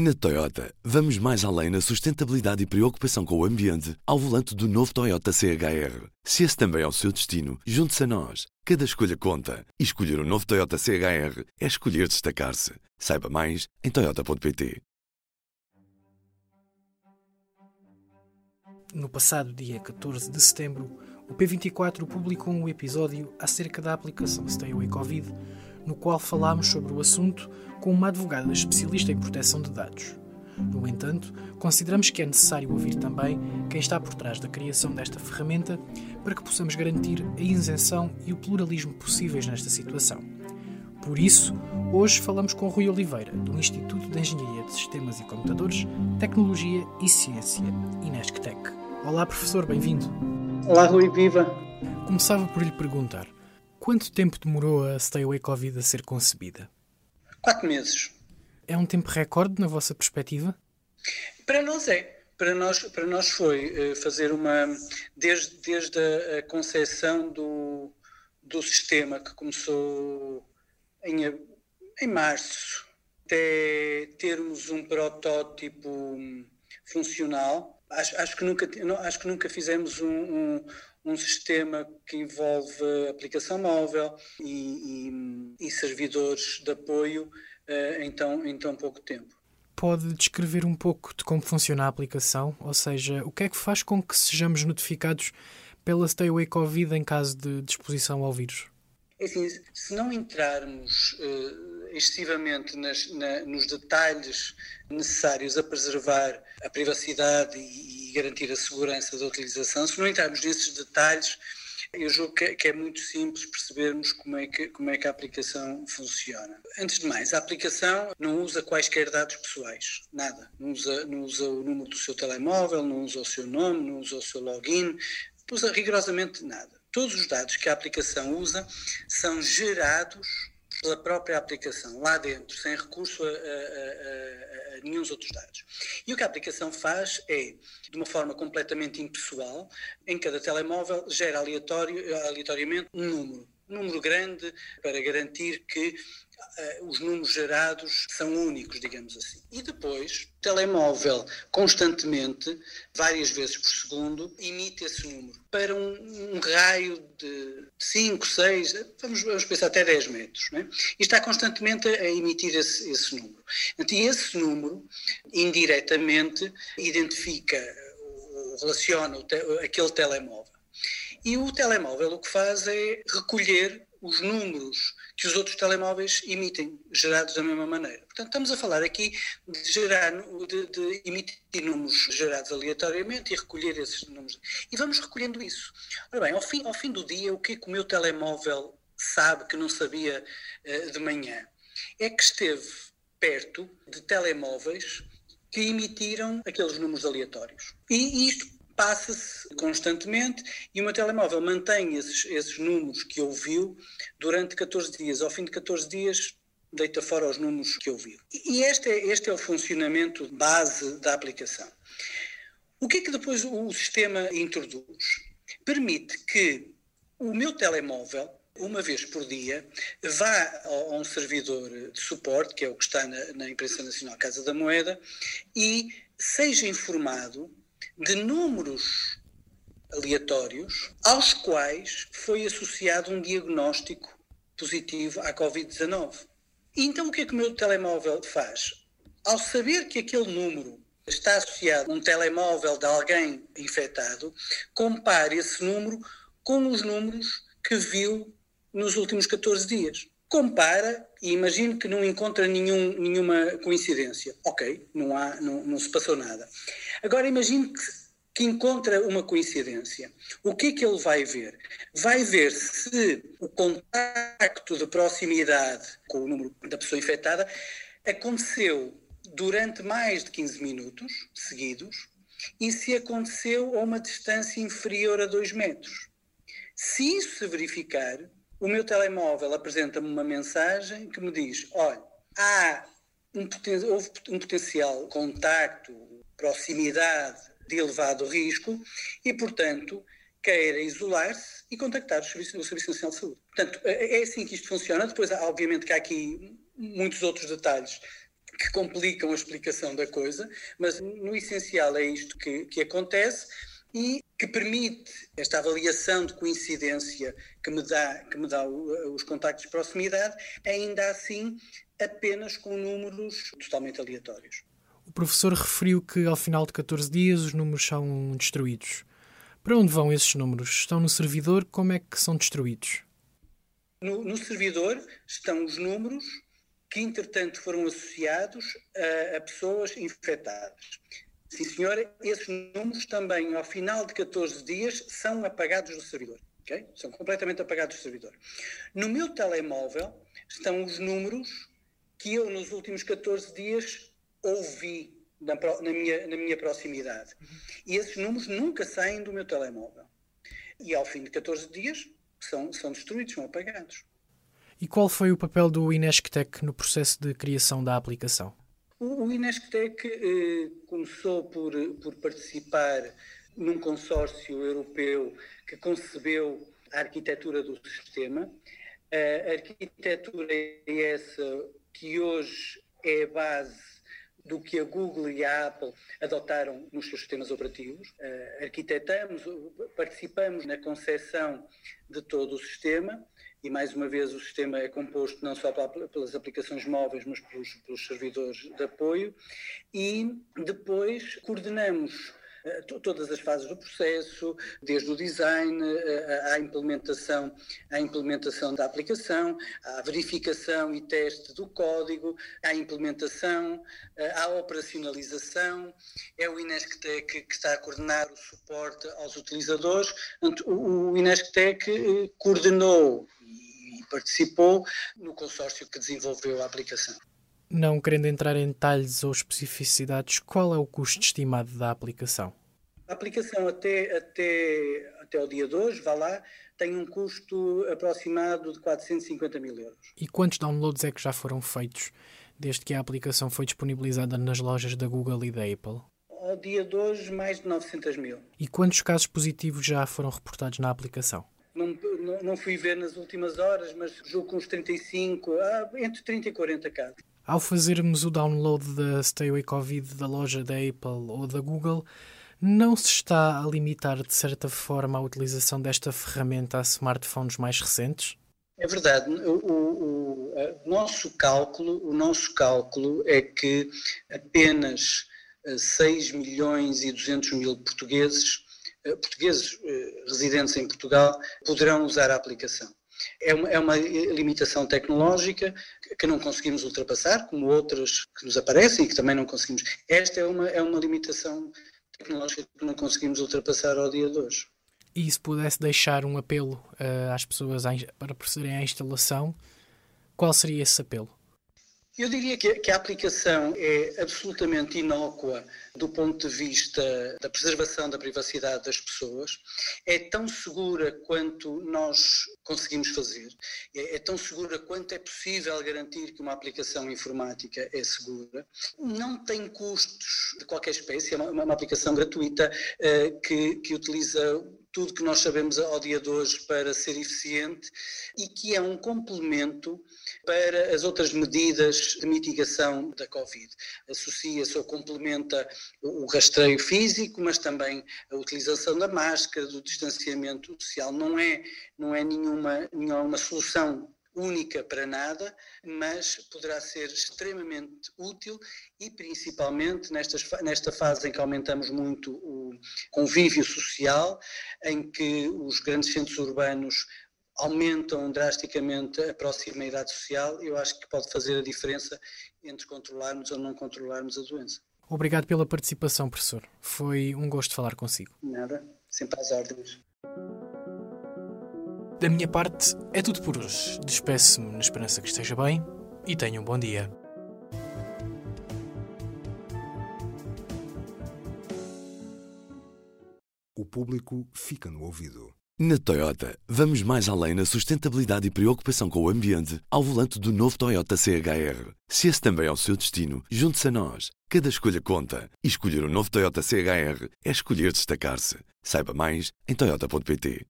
Na Toyota, vamos mais além na sustentabilidade e preocupação com o ambiente ao volante do novo Toyota CHR. Se esse também é o seu destino, junte-se a nós. Cada escolha conta. E escolher o um novo Toyota CHR é escolher destacar-se. Saiba mais em Toyota.pt. No passado dia 14 de setembro, o P24 publicou um episódio acerca da aplicação Stay Away Covid no qual falámos sobre o assunto com uma advogada especialista em proteção de dados. No entanto, consideramos que é necessário ouvir também quem está por trás da criação desta ferramenta para que possamos garantir a isenção e o pluralismo possíveis nesta situação. Por isso, hoje falamos com Rui Oliveira, do Instituto de Engenharia de Sistemas e Computadores, Tecnologia e Ciência, Inesctec. Olá, professor, bem-vindo. Olá, Rui, viva! Começava por lhe perguntar: Quanto tempo demorou a Stay Away Covid a ser concebida? Quatro meses. É um tempo recorde na vossa perspectiva? Para nós é. Para nós, para nós foi eh, fazer uma. Desde, desde a, concepção do, do sistema, que começou em, em março, até termos um protótipo funcional. Acho, acho, que, nunca, acho que nunca fizemos um, um um sistema que envolve aplicação móvel e, e, e servidores de apoio uh, em, tão, em tão pouco tempo. Pode descrever um pouco de como funciona a aplicação? Ou seja, o que é que faz com que sejamos notificados pela Stay Away Covid em caso de exposição ao vírus? É assim, se não entrarmos uh, excessivamente nas, na, nos detalhes necessários a preservar a privacidade e, e, garantir a segurança da utilização, se não entrarmos nesses detalhes, eu julgo que, que, é muito simples percebermos como é, que, como é que a aplicação funciona. Antes de mais, a aplicação não usa quaisquer dados pessoais, nada. Não usa, não usa o número do seu telemóvel, não usa o seu nome, não usa o seu login, usa rigorosamente nada. Todos os dados que a aplicação usa são gerados pela própria aplicação, lá dentro, sem recurso a, a, a, a nenhum outros dados. E o que a aplicação faz é, de uma forma completamente impessoal, em cada telemóvel gera aleatório, aleatoriamente um número. Um número grande para garantir que os números gerados são únicos, digamos assim. E depois, o telemóvel constantemente, várias vezes por segundo, emite esse número para um, um raio de 5, 6, vamos, vamos, pensar até 10 metros. É? E está constantemente a emitir esse, esse número. Então, esse número, indiretamente, identifica relaciona te, aquele telemóvel. E o telemóvel o que faz é recolher os números que os outros telemóveis emitem, gerados da mesma maneira. Portanto, estamos a falar aqui de, gerar, de, de emitir números gerados aleatoriamente e recolher esses números. E vamos recolhendo isso. Ora bem, ao fim, ao fim do dia, o que é que o meu telemóvel sabe que não sabia uh, de manhã? É que esteve perto de telemóveis que emitiram aqueles números aleatórios. E isto passa-se constantemente e o meu telemóvel mantém esses, esses números que ouviu durante 14 dias. Ao fim de 14 dias, deita fora os números que ouviu. E este é, este é o funcionamento base da aplicação. O que é que depois o sistema introduz? Permite que o meu telemóvel, uma vez por dia, vá a um servidor de suporte, que é o que está na, na Imprensa Nacional Casa da Moeda, e seja informado de números aleatórios aos quais foi associado um diagnóstico positivo à Covid-19. E então o que é que o meu telemóvel faz? Ao saber que aquele número está associado a um telemóvel de alguém infectado, compare esse número com os números que viu nos últimos 14 dias. Compara e imagine que não encontra nenhum, nenhuma coincidência. Ok, não, há, não, não se passou nada. Agora imagine que, que encontra uma coincidência. O que é que ele vai ver? Vai ver se o contacto de proximidade com o número da pessoa infectada aconteceu durante mais de 15 minutos seguidos e se aconteceu a uma distância inferior a 2 metros. Se isso se verificar, o meu telemóvel apresenta-me uma mensagem que me diz: olha, há um, houve um potencial contacto proximidade de elevado risco e, portanto, queira isolar-se e contactar o Serviço, o Serviço Nacional de Saúde. Portanto, é, é assim que isto funciona. Depois, obviamente, que há aqui muitos outros detalhes que complicam a explicação da coisa, mas no essencial é isto que, que acontece e que permite esta avaliação de coincidência que me dá, que me dá os contactos de proximidade, ainda assim apenas com números totalmente aleatórios. O professor referiu que ao final de 14 dias os números são destruídos. Para onde vão esses números? Estão no servidor? Como é que são destruídos? No, no servidor estão os números que, entretanto, foram associados a, a pessoas infectadas. Sim, senhora, esses números também, ao final de 14 dias, são apagados do servidor. Okay? São completamente apagados do servidor. No meu telemóvel estão os números que eu, nos últimos 14 dias, ouvi na, na, minha, na minha proximidade. E esses números nunca saem do meu telemóvel. E ao fim de 14 dias são, são destruídos, são apagados. E qual foi o papel do Inesctec no processo de criação da aplicação? O, o Inesctec eh, começou por, por participar num consórcio europeu que concebeu a arquitetura do sistema. A arquitetura é essa que hoje é a base do que a Google e a Apple adotaram nos seus sistemas operativos. Uh, arquitetamos, participamos na concepção de todo o sistema e, mais uma vez, o sistema é composto não só pelas aplicações móveis, mas pelos, pelos servidores de apoio e depois coordenamos eh, todas as fases do processo, desde o design eh, à implementação, à implementação da aplicação, à verificação e teste do código, à implementação, eh, à operacionalização. É o Inesctec que está a coordenar o suporte aos utilizadores. O Inesctec coordenou e participou no consórcio que desenvolveu a aplicação. Não querendo entrar em detalhes ou especificidades, qual é o custo estimado da aplicação? A aplicação até, até, até o dia de hoje, vá lá, tem um custo aproximado de 450 mil euros. E quantos downloads é que já foram feitos desde que a aplicação foi disponibilizada nas lojas da Google e da Apple? Ao dia de hoje, mais de 900 mil. E quantos casos positivos já foram reportados na aplicação? Não, não, não fui ver nas últimas horas, mas julgo uns 35, ah, entre 30 e 40 casos. Ao fazermos o download da Stay Away Covid da loja da Apple ou da Google, não se está a limitar de certa forma a utilização desta ferramenta a smartphones mais recentes? É verdade. O, o, o nosso cálculo, o nosso cálculo é que apenas 6 eh, milhões e 200 mil portugueses, eh, portugueses eh, residentes em Portugal, poderão usar a aplicação. É uma, é uma, limitação tecnológica que não conseguimos ultrapassar, como outras que nos aparecem e que também não conseguimos. Esta é uma, é uma limitação tecnológica que não conseguimos ultrapassar ao dia de hoje. E se pudesse deixar um apelo uh, às pessoas para procederem à instalação, qual seria esse apelo? Eu diria que, que, a aplicação é absolutamente inócua do ponto de vista da preservação da privacidade das pessoas, é tão segura quanto nós conseguimos fazer, é, é tão segura quanto é possível garantir que uma aplicação informática é segura, não tem custos de qualquer espécie, é uma, uma aplicação gratuita uh, que, que utiliza tudo que nós sabemos ao dia de hoje para ser eficiente e que é um complemento para as outras medidas de mitigação da Covid. Associa-se ou complementa o rastreio físico, mas também a utilização da máscara, do distanciamento social. Não é, não é nenhuma, nenhuma solução única para nada, mas poderá ser extremamente útil e principalmente nestas, nesta fase em que aumentamos muito o convívio social, em que os grandes centros urbanos aumentam drasticamente a proximidade social, eu acho que pode fazer a diferença entre controlarmos ou não controlarmos a doença. Obrigado pela participação, professor. Foi um gosto falar consigo. Nada, sempre às ordens. Da minha parte, é tudo por hoje. Despeço-me na esperança que esteja bem e tenha um bom dia. O público fica no ouvido. Na Toyota, vamos mais além na sustentabilidade e preocupação com o ambiente ao volante do novo Toyota CHR. Se esse também é o seu destino, junte-se a nós. Cada escolha conta. E escolher o um novo Toyota CHR é escolher destacar-se. Saiba mais em Toyota.pt.